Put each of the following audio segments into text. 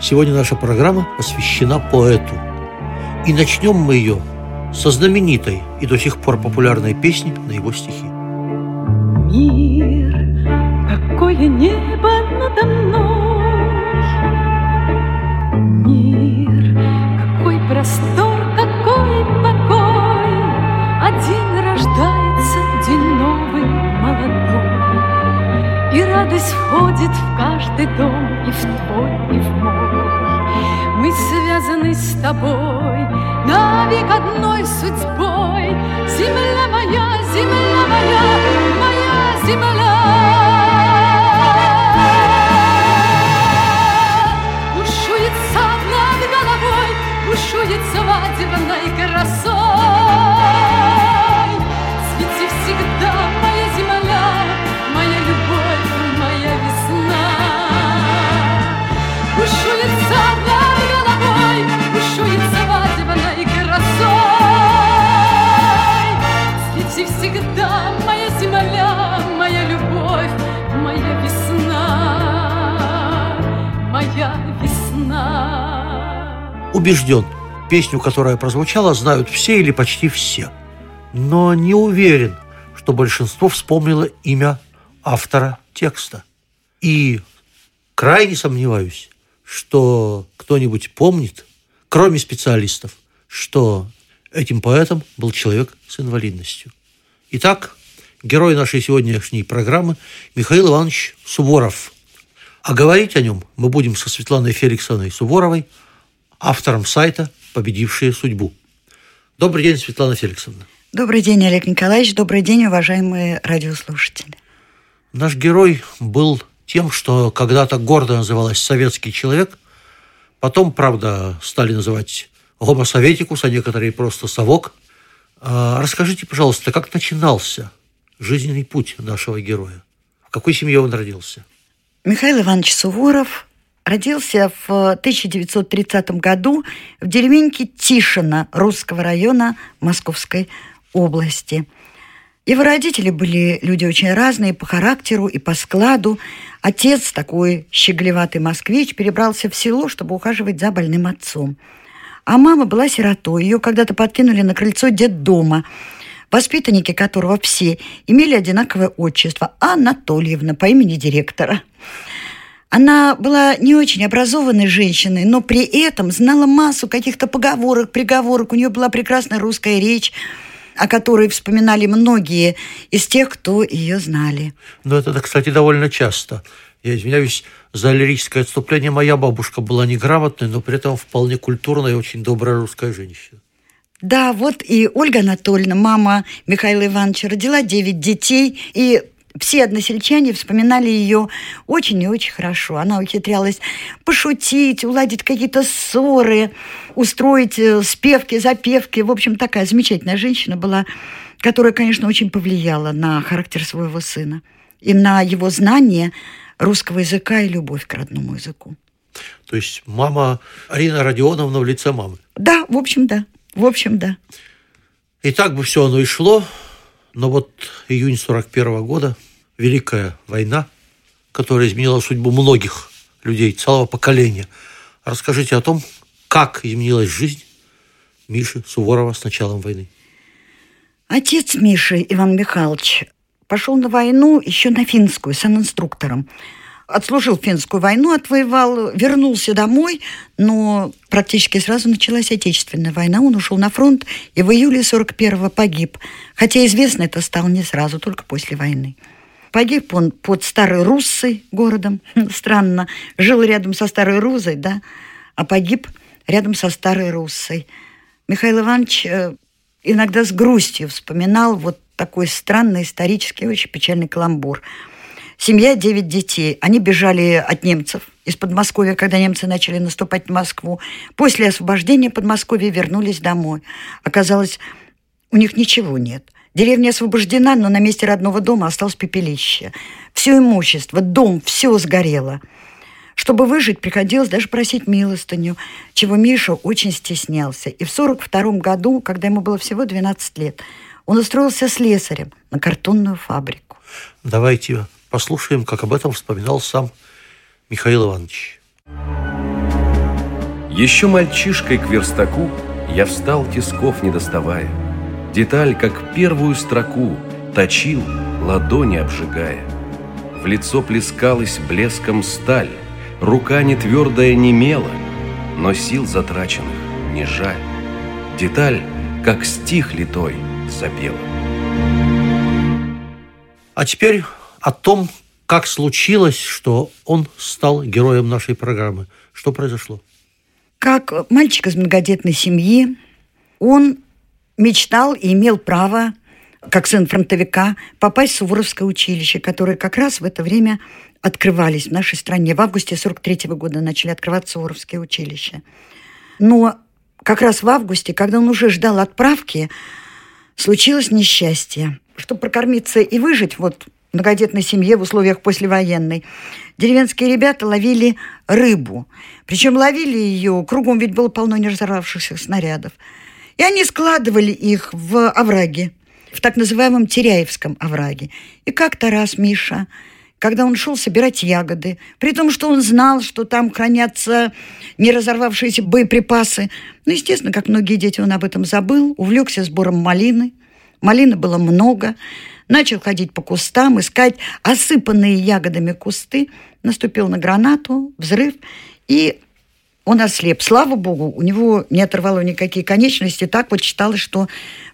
Сегодня наша программа посвящена поэту. И начнем мы ее со знаменитой и до сих пор популярной песни на его стихи. Мир, какое небо надо мной Мир, какой простор, какой покой Один рождается день новый, молодой И радость входит в каждый дом И в твой, и в мой. Мы связаны с тобой Навек одной судьбой. Земля моя, земля моя, моя земля. Бушует сад над головой Бушует свадебной красой Убежден, песню, которая прозвучала, знают все или почти все. Но не уверен, что большинство вспомнило имя автора текста. И крайне сомневаюсь, что кто-нибудь помнит, кроме специалистов, что этим поэтом был человек с инвалидностью. Итак, герой нашей сегодняшней программы Михаил Иванович Суворов. А говорить о нем мы будем со Светланой Феликсовной Суворовой, автором сайта «Победившие судьбу». Добрый день, Светлана Феликсовна. Добрый день, Олег Николаевич. Добрый день, уважаемые радиослушатели. Наш герой был тем, что когда-то гордо называлась «советский человек», потом, правда, стали называть «гомосоветикус», а некоторые просто «совок». А расскажите, пожалуйста, как начинался жизненный путь нашего героя? В какой семье он родился? Михаил Иванович Суворов родился в 1930 году в деревеньке Тишино Русского района Московской области. Его родители были люди очень разные по характеру и по складу. Отец, такой щеглеватый москвич, перебрался в село, чтобы ухаживать за больным отцом. А мама была сиротой. Ее когда-то подкинули на крыльцо детдома, воспитанники которого все имели одинаковое отчество – Анатольевна по имени директора. Она была не очень образованной женщиной, но при этом знала массу каких-то поговорок, приговорок. У нее была прекрасная русская речь, о которой вспоминали многие из тех, кто ее знали. Но это, кстати, довольно часто. Я извиняюсь за лирическое отступление. Моя бабушка была неграмотной, но при этом вполне культурная и очень добрая русская женщина. Да, вот и Ольга Анатольевна, мама Михаила Ивановича, родила девять детей, и все односельчане вспоминали ее очень и очень хорошо. Она ухитрялась пошутить, уладить какие-то ссоры, устроить э, спевки, запевки. В общем, такая замечательная женщина была, которая, конечно, очень повлияла на характер своего сына и на его знание русского языка и любовь к родному языку. То есть мама Арина Родионовна в лице мамы. Да, в общем, да. В общем, да. И так бы все оно и шло, но вот июнь 41 года, Великая война, которая изменила судьбу многих людей, целого поколения. Расскажите о том, как изменилась жизнь Миши Суворова с началом войны. Отец Миши, Иван Михайлович, пошел на войну еще на финскую, инструктором. Отслужил финскую войну, отвоевал, вернулся домой, но практически сразу началась Отечественная война. Он ушел на фронт и в июле 41-го погиб. Хотя известно это стало не сразу, только после войны. Погиб он под Старой Руссой городом. Странно. Жил рядом со Старой Рузой, да, а погиб рядом со Старой Руссой. Михаил Иванович э, иногда с грустью вспоминал вот такой странный исторический, очень печальный каламбур. Семья, девять детей. Они бежали от немцев из Подмосковья, когда немцы начали наступать на Москву. После освобождения Подмосковья вернулись домой. Оказалось, у них ничего нет. Деревня освобождена, но на месте родного дома осталось пепелище. Все имущество, дом, все сгорело. Чтобы выжить, приходилось даже просить милостыню, чего Миша очень стеснялся. И в 42 году, когда ему было всего 12 лет, он устроился слесарем на картонную фабрику. Давайте послушаем, как об этом вспоминал сам Михаил Иванович. Еще мальчишкой к верстаку я встал тисков не доставая. Деталь, как первую строку, точил, ладони обжигая. В лицо плескалась блеском сталь, рука не твердая не мела, но сил затраченных не жаль. Деталь, как стих литой, запела. А теперь о том, как случилось, что он стал героем нашей программы. Что произошло? Как мальчик из многодетной семьи, он мечтал и имел право, как сын фронтовика, попасть в Суворовское училище, которое как раз в это время открывались в нашей стране. В августе 43 -го года начали открываться Суворовские училища. Но как раз в августе, когда он уже ждал отправки, случилось несчастье. Чтобы прокормиться и выжить, вот многодетной семье в условиях послевоенной, деревенские ребята ловили рыбу. Причем ловили ее, кругом ведь было полно не разорвавшихся снарядов. И они складывали их в овраге, в так называемом Теряевском овраге. И как-то раз Миша, когда он шел собирать ягоды, при том, что он знал, что там хранятся не разорвавшиеся боеприпасы, ну, естественно, как многие дети, он об этом забыл, увлекся сбором малины. Малины было много – начал ходить по кустам, искать осыпанные ягодами кусты, наступил на гранату, взрыв, и он ослеп. Слава богу, у него не оторвало никакие конечности, так вот считалось, что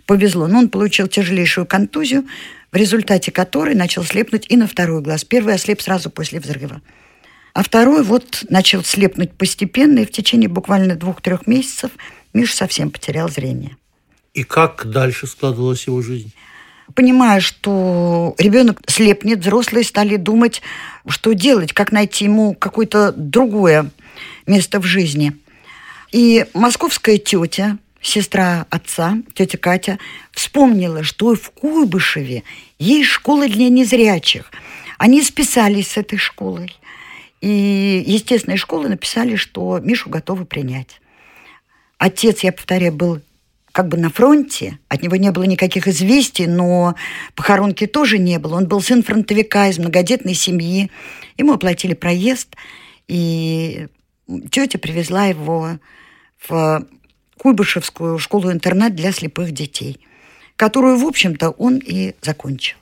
повезло. Но он получил тяжелейшую контузию, в результате которой начал слепнуть и на второй глаз. Первый ослеп сразу после взрыва. А второй вот начал слепнуть постепенно, и в течение буквально двух-трех месяцев Миша совсем потерял зрение. И как дальше складывалась его жизнь? Понимая, что ребенок слепнет, взрослые стали думать, что делать, как найти ему какое-то другое место в жизни. И московская тетя, сестра отца, тетя Катя, вспомнила, что в Куйбышеве есть школа для незрячих. Они списались с этой школой. И естественные школы написали, что Мишу готовы принять. Отец, я повторяю, был как бы на фронте, от него не было никаких известий, но похоронки тоже не было. Он был сын фронтовика из многодетной семьи. Ему оплатили проезд, и тетя привезла его в Куйбышевскую школу-интернат для слепых детей, которую, в общем-то, он и закончил.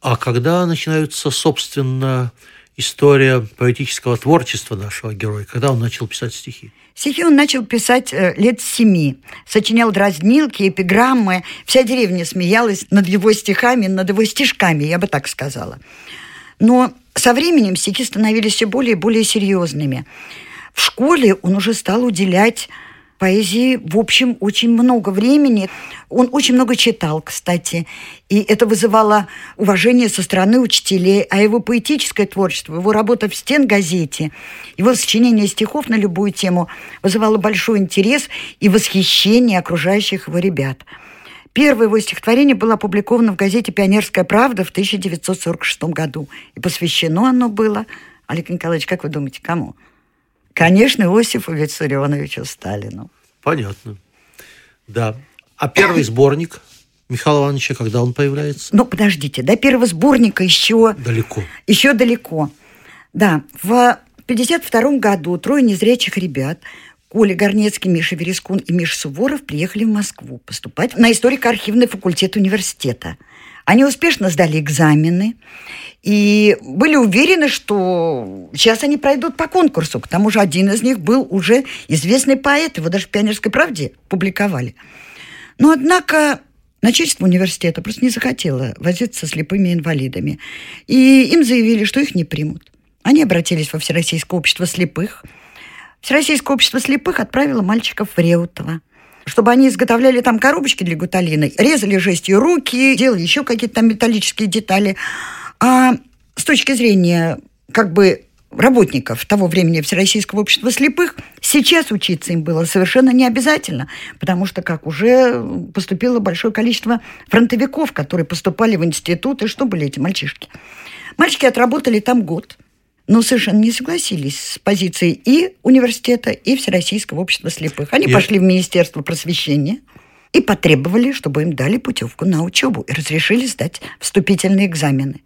А когда начинаются, собственно, история поэтического творчества нашего героя, когда он начал писать стихи? Стихи он начал писать э, лет семи. Сочинял дразнилки, эпиграммы. Вся деревня смеялась над его стихами, над его стишками, я бы так сказала. Но со временем стихи становились все более и более серьезными. В школе он уже стал уделять поэзии, в общем, очень много времени. Он очень много читал, кстати, и это вызывало уважение со стороны учителей, а его поэтическое творчество, его работа в стен-газете, его сочинение стихов на любую тему вызывало большой интерес и восхищение окружающих его ребят. Первое его стихотворение было опубликовано в газете «Пионерская правда» в 1946 году. И посвящено оно было, Олег Николаевич, как вы думаете, кому? Конечно, Иосифу Виссарионовичу Сталину. Понятно. Да. А первый сборник Михаила Ивановича, когда он появляется? Ну, подождите, до первого сборника еще... Далеко. Еще далеко. Да, в 1952 году трое незрячих ребят Коля Горнецкий, Миша Верескун и Миша Суворов приехали в Москву поступать на историко-архивный факультет университета. Они успешно сдали экзамены и были уверены, что сейчас они пройдут по конкурсу. К тому же один из них был уже известный поэт, его даже в «Пионерской правде» публиковали. Но, однако, начальство университета просто не захотело возиться со слепыми инвалидами. И им заявили, что их не примут. Они обратились во Всероссийское общество слепых. Всероссийское общество слепых отправило мальчиков в Реутово чтобы они изготовляли там коробочки для гуталина, резали жестью руки, делали еще какие-то там металлические детали. А с точки зрения как бы работников того времени Всероссийского общества слепых, сейчас учиться им было совершенно не обязательно, потому что как уже поступило большое количество фронтовиков, которые поступали в институт, и что были эти мальчишки? Мальчики отработали там год, но совершенно не согласились с позицией и университета, и Всероссийского общества слепых. Они Я- пошли в Министерство просвещения и потребовали, чтобы им дали путевку на учебу и разрешили сдать вступительные экзамены.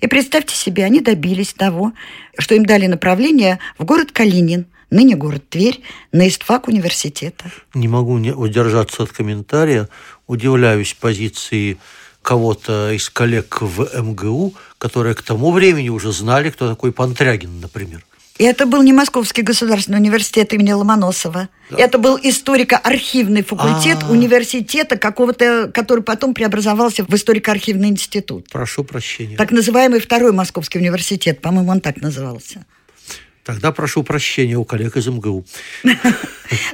И представьте себе, они добились того, что им дали направление в город Калинин, ныне город Тверь, на истфак университета. Не могу не удержаться от комментария. Удивляюсь позиции кого-то из коллег в МГУ, которые к тому времени уже знали, кто такой Пантрягин, например. И это был не Московский государственный университет имени Ломоносова. Это был историко-архивный факультет А. университета какого-то, который потом преобразовался в историко-архивный институт. Прошу прощения. Так называемый второй Московский университет, по-моему, он так назывался. Тогда прошу прощения у коллег из МГУ.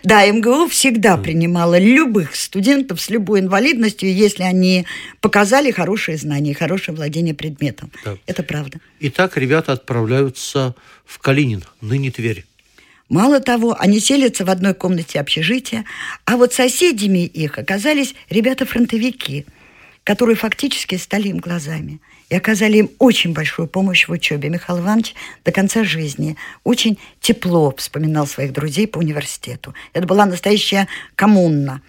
Да, МГУ всегда принимала любых студентов с любой инвалидностью, если они показали хорошие знания, хорошее владение предметом. Это правда. Итак, ребята отправляются в Калинин, ныне Тверь. Мало того, они селятся в одной комнате общежития, а вот соседями их оказались ребята-фронтовики, которые фактически стали им глазами и оказали им очень большую помощь в учебе. Михаил Иванович до конца жизни очень тепло вспоминал своих друзей по университету. Это была настоящая коммуна.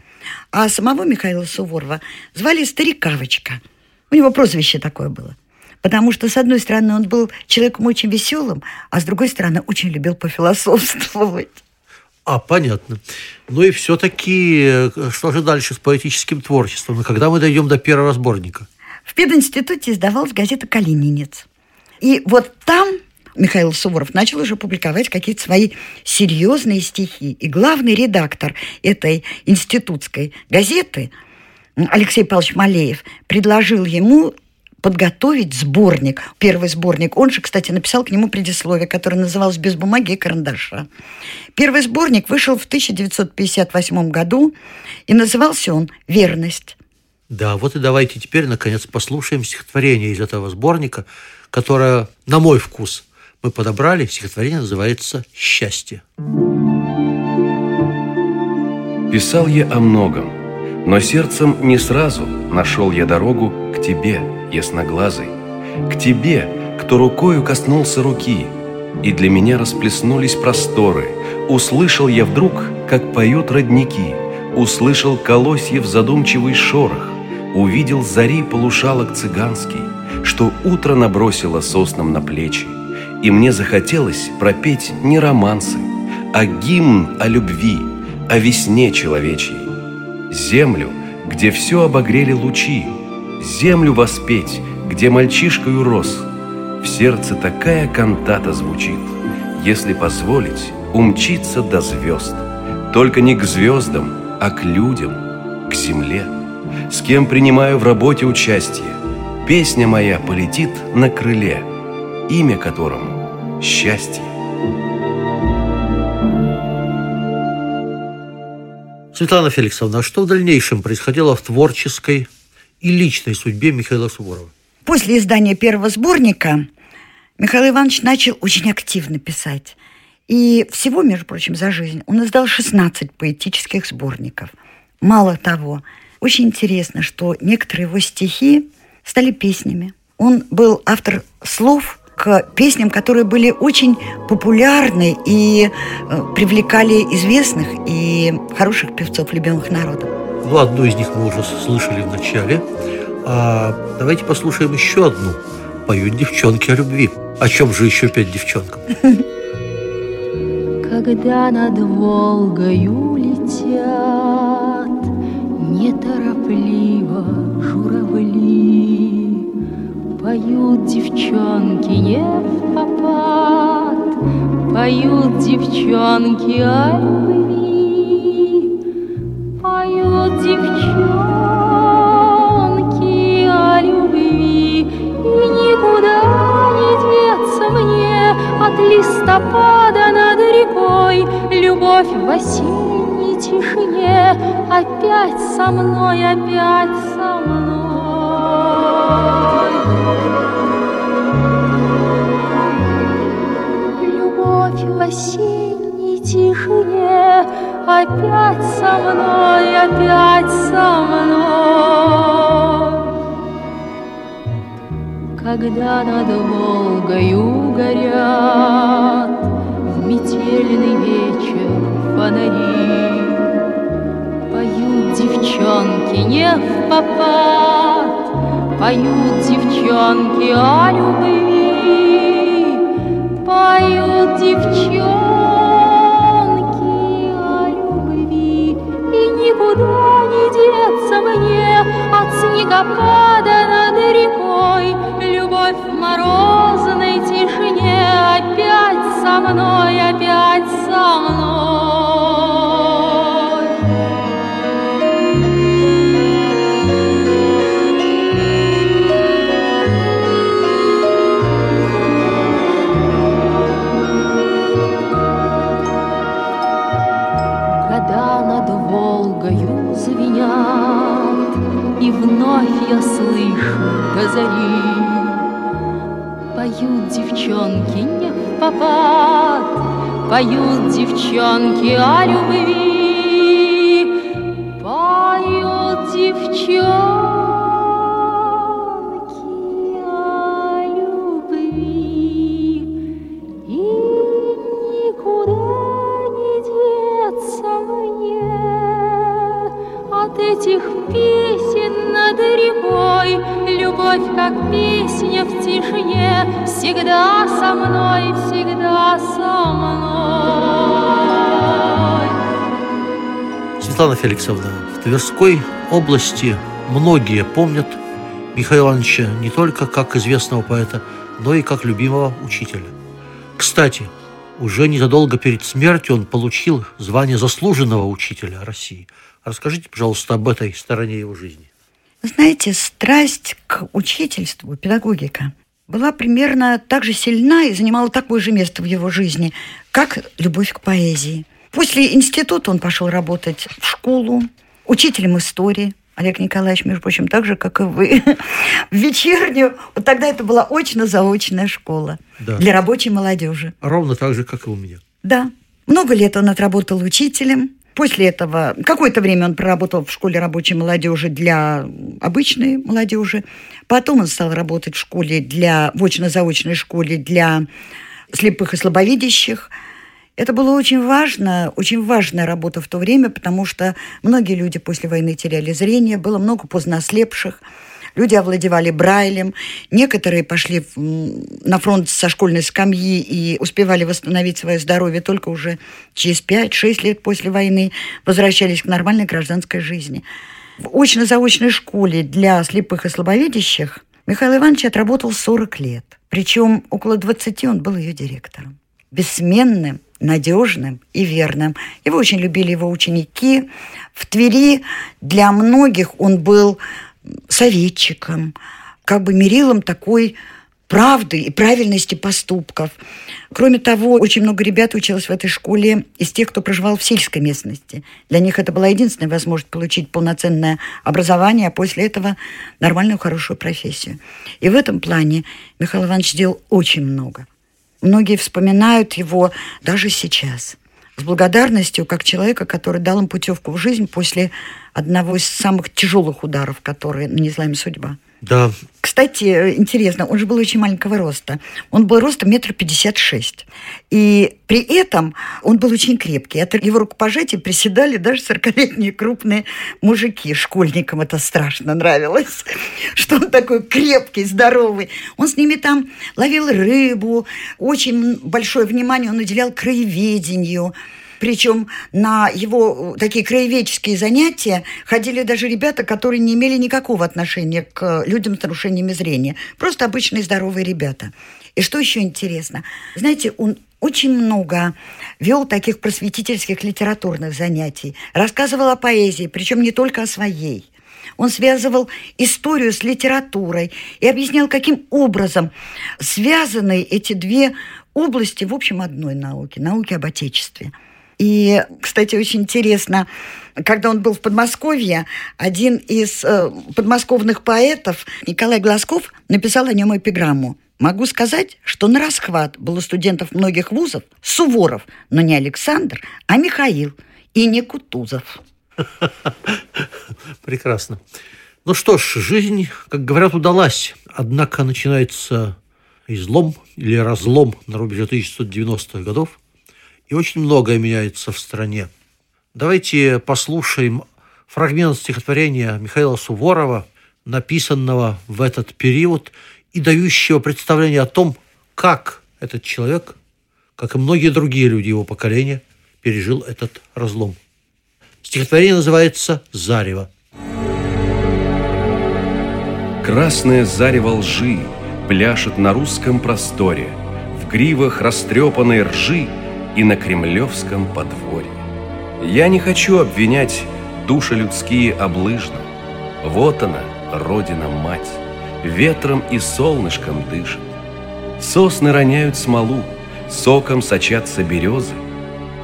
А самого Михаила Суворова звали Старикавочка. У него прозвище такое было. Потому что, с одной стороны, он был человеком очень веселым, а с другой стороны, очень любил пофилософствовать. А, понятно. Ну и все-таки, э, что же дальше с поэтическим творчеством? И когда мы дойдем до первого сборника? В пединституте издавалась газета «Калининец». И вот там Михаил Суворов начал уже публиковать какие-то свои серьезные стихи. И главный редактор этой институтской газеты Алексей Павлович Малеев предложил ему подготовить сборник, первый сборник. Он же, кстати, написал к нему предисловие, которое называлось «Без бумаги и карандаша». Первый сборник вышел в 1958 году, и назывался он «Верность». Да, вот и давайте теперь, наконец, послушаем стихотворение из этого сборника, которое, на мой вкус, мы подобрали. Стихотворение называется «Счастье». Писал я о многом, но сердцем не сразу нашел я дорогу к тебе, ясноглазый, к тебе, кто рукою коснулся руки, и для меня расплеснулись просторы. Услышал я вдруг, как поют родники, услышал колосьев задумчивый шорох, увидел зари полушалок цыганский, что утро набросило соснам на плечи, и мне захотелось пропеть не романсы, а гимн о любви, о весне человечьей. Землю, где все обогрели лучи, землю воспеть, где мальчишкою рос. В сердце такая кантата звучит, если позволить умчиться до звезд. Только не к звездам, а к людям, к земле, с кем принимаю в работе участие. Песня моя полетит на крыле, имя которому – счастье. Светлана Феликсовна, а что в дальнейшем происходило в творческой и личной судьбе Михаила Суворова? После издания первого сборника Михаил Иванович начал очень активно писать. И всего, между прочим, за жизнь он издал 16 поэтических сборников. Мало того, очень интересно, что некоторые его стихи стали песнями. Он был автор слов к песням, которые были очень популярны и э, привлекали известных и хороших певцов, любимых народом. Ну, одну из них мы уже слышали в начале. А давайте послушаем еще одну. Поют девчонки о любви. О чем же еще петь девчонкам? Когда над Волгою летят Неторопливо журавли Поют девчонки не в попад Поют девчонки о любви. Поют девчонки о любви И никуда не деться мне От листопада над рекой. Любовь в осенней тишине Опять со мной, опять со мной. Любовь в осенней тишине Опять со мной, опять со мной. Когда над Волгою горят В метельный вечер фонари девчонки не в попад. Поют девчонки о любви. Поют девчонки о любви. И никуда не деться мне От снегопада над рекой. Любовь в морозной тишине. Опять со мной, опять со мной не в попад, Поют девчонки о любви, Феликсовна, в Тверской области многие помнят Михаила Ивановича не только как известного поэта, но и как любимого учителя. Кстати, уже незадолго перед смертью он получил звание заслуженного учителя России. Расскажите, пожалуйста, об этой стороне его жизни. Знаете, страсть к учительству, педагогика, была примерно так же сильна и занимала такое же место в его жизни, как любовь к поэзии. После института он пошел работать в школу, учителем истории. Олег Николаевич, между прочим, так же, как и вы, в вечернюю. Вот тогда это была очно-заочная школа Да. для рабочей молодежи. Ровно так же, как и у меня. Да. Много лет он отработал учителем. После этого какое-то время он проработал в школе рабочей молодежи для обычной молодежи. Потом он стал работать в школе для, в очно-заочной школе для слепых и слабовидящих. Это было очень важно, очень важная работа в то время, потому что многие люди после войны теряли зрение, было много поздно ослепших. Люди овладевали Брайлем, некоторые пошли на фронт со школьной скамьи и успевали восстановить свое здоровье только уже через 5-6 лет после войны, возвращались к нормальной гражданской жизни. В очно-заочной школе для слепых и слабовидящих Михаил Иванович отработал 40 лет. Причем около 20 он был ее директором. Бессменным, надежным и верным. Его очень любили его ученики. В Твери для многих он был советчиком, как бы мерилом такой правды и правильности поступков. Кроме того, очень много ребят училось в этой школе из тех, кто проживал в сельской местности. Для них это была единственная возможность получить полноценное образование, а после этого нормальную, хорошую профессию. И в этом плане Михаил Иванович сделал очень много. Многие вспоминают его даже сейчас с благодарностью, как человека, который дал им путевку в жизнь после одного из самых тяжелых ударов, которые нанесла им судьба. Да, Кстати, интересно, он же был очень маленького роста. Он был ростом метр пятьдесят шесть. И при этом он был очень крепкий. От его рукопожатия приседали даже сорокалетние крупные мужики. Школьникам это страшно нравилось, что он такой крепкий, здоровый. Он с ними там ловил рыбу. Очень большое внимание он уделял краеведению. Причем на его э, такие краеведческие занятия ходили даже ребята, которые не имели никакого отношения к людям с нарушениями зрения. Просто обычные здоровые ребята. И что еще интересно? Знаете, он очень много вел таких просветительских литературных занятий, рассказывал о поэзии, причем не только о своей. Он связывал историю с литературой и объяснял, каким образом связаны эти две области в общем одной науки, науки об Отечестве. И, кстати, очень интересно, когда он был в Подмосковье, один из э, подмосковных поэтов, Николай Глазков, написал о нем эпиграмму. Могу сказать, что на расхват было студентов многих вузов Суворов, но не Александр, а Михаил и не Кутузов. Прекрасно. Ну что ж, жизнь, как говорят, удалась. Однако начинается излом или разлом на рубеже 1990-х годов, и очень многое меняется в стране. Давайте послушаем фрагмент стихотворения Михаила Суворова, написанного в этот период и дающего представление о том, как этот человек, как и многие другие люди его поколения, пережил этот разлом. Стихотворение называется «Зарево». Красное зарево лжи пляшет на русском просторе, В гривах растрепанной ржи и на кремлевском подворье. Я не хочу обвинять души людские облыжно. Вот она, Родина-мать, ветром и солнышком дышит. Сосны роняют смолу, соком сочатся березы,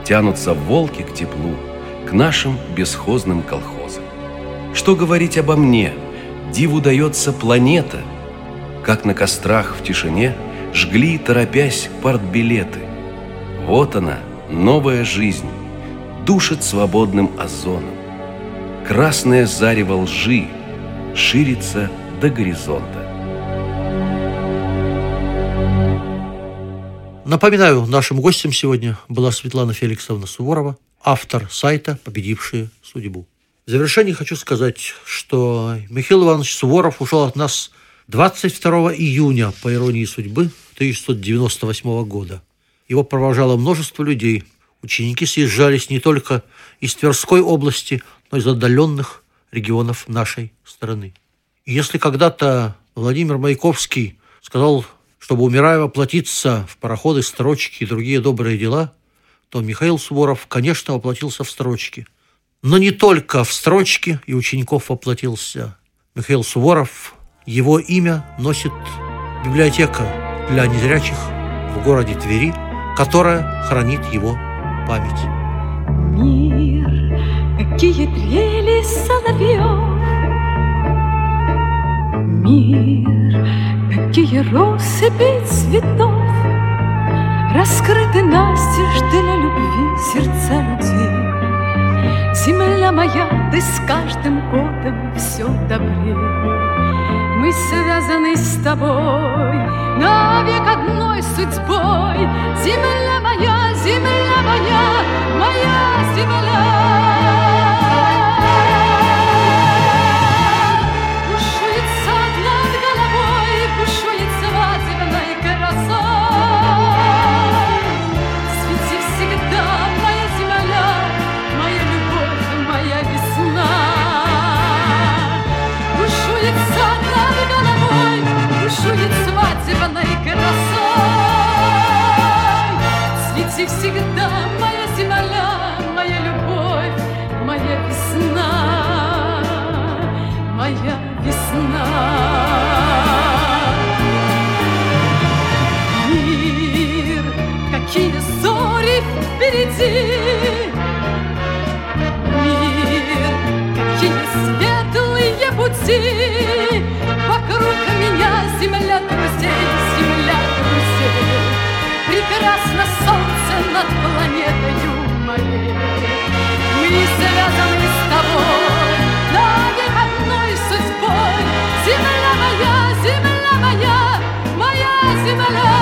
Тянутся волки к теплу, к нашим бесхозным колхозам. Что говорить обо мне? Диву дается планета, Как на кострах в тишине Жгли, торопясь, партбилеты. Вот она, новая жизнь, Душит свободным озоном. Красное зарево лжи Ширится до горизонта. Напоминаю, нашим гостем сегодня была Светлана Феликсовна Суворова, автор сайта «Победившие судьбу». В завершение хочу сказать, что Михаил Иванович Суворов ушел от нас 22 июня, по иронии судьбы, 1998 года. Его провожало множество людей. Ученики съезжались не только из Тверской области, но и из отдаленных регионов нашей страны. И если когда-то Владимир Маяковский сказал, чтобы, умирая, воплотиться в пароходы, строчки и другие добрые дела, то Михаил Суворов, конечно, воплотился в строчки. Но не только в строчки и учеников воплотился. Михаил Суворов, его имя носит библиотека для незрячих в городе Твери, которая хранит его память. Мир, какие трели соловьев. Мир, какие россыпи цветов. Раскрыты настежь для любви сердца людей. Земля моя, ты с каждым годом все добрее Мы связаны с тобой. Навек одной судьбой. Земля моя, земля моя, моя земля свадебной красой. Свети всегда, над планетою моей Мы связаны с тобой навек одной судьбой. Земля моя, земля моя, моя земля.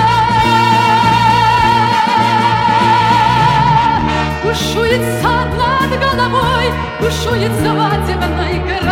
Бушует над головой, бушует свадебной красой.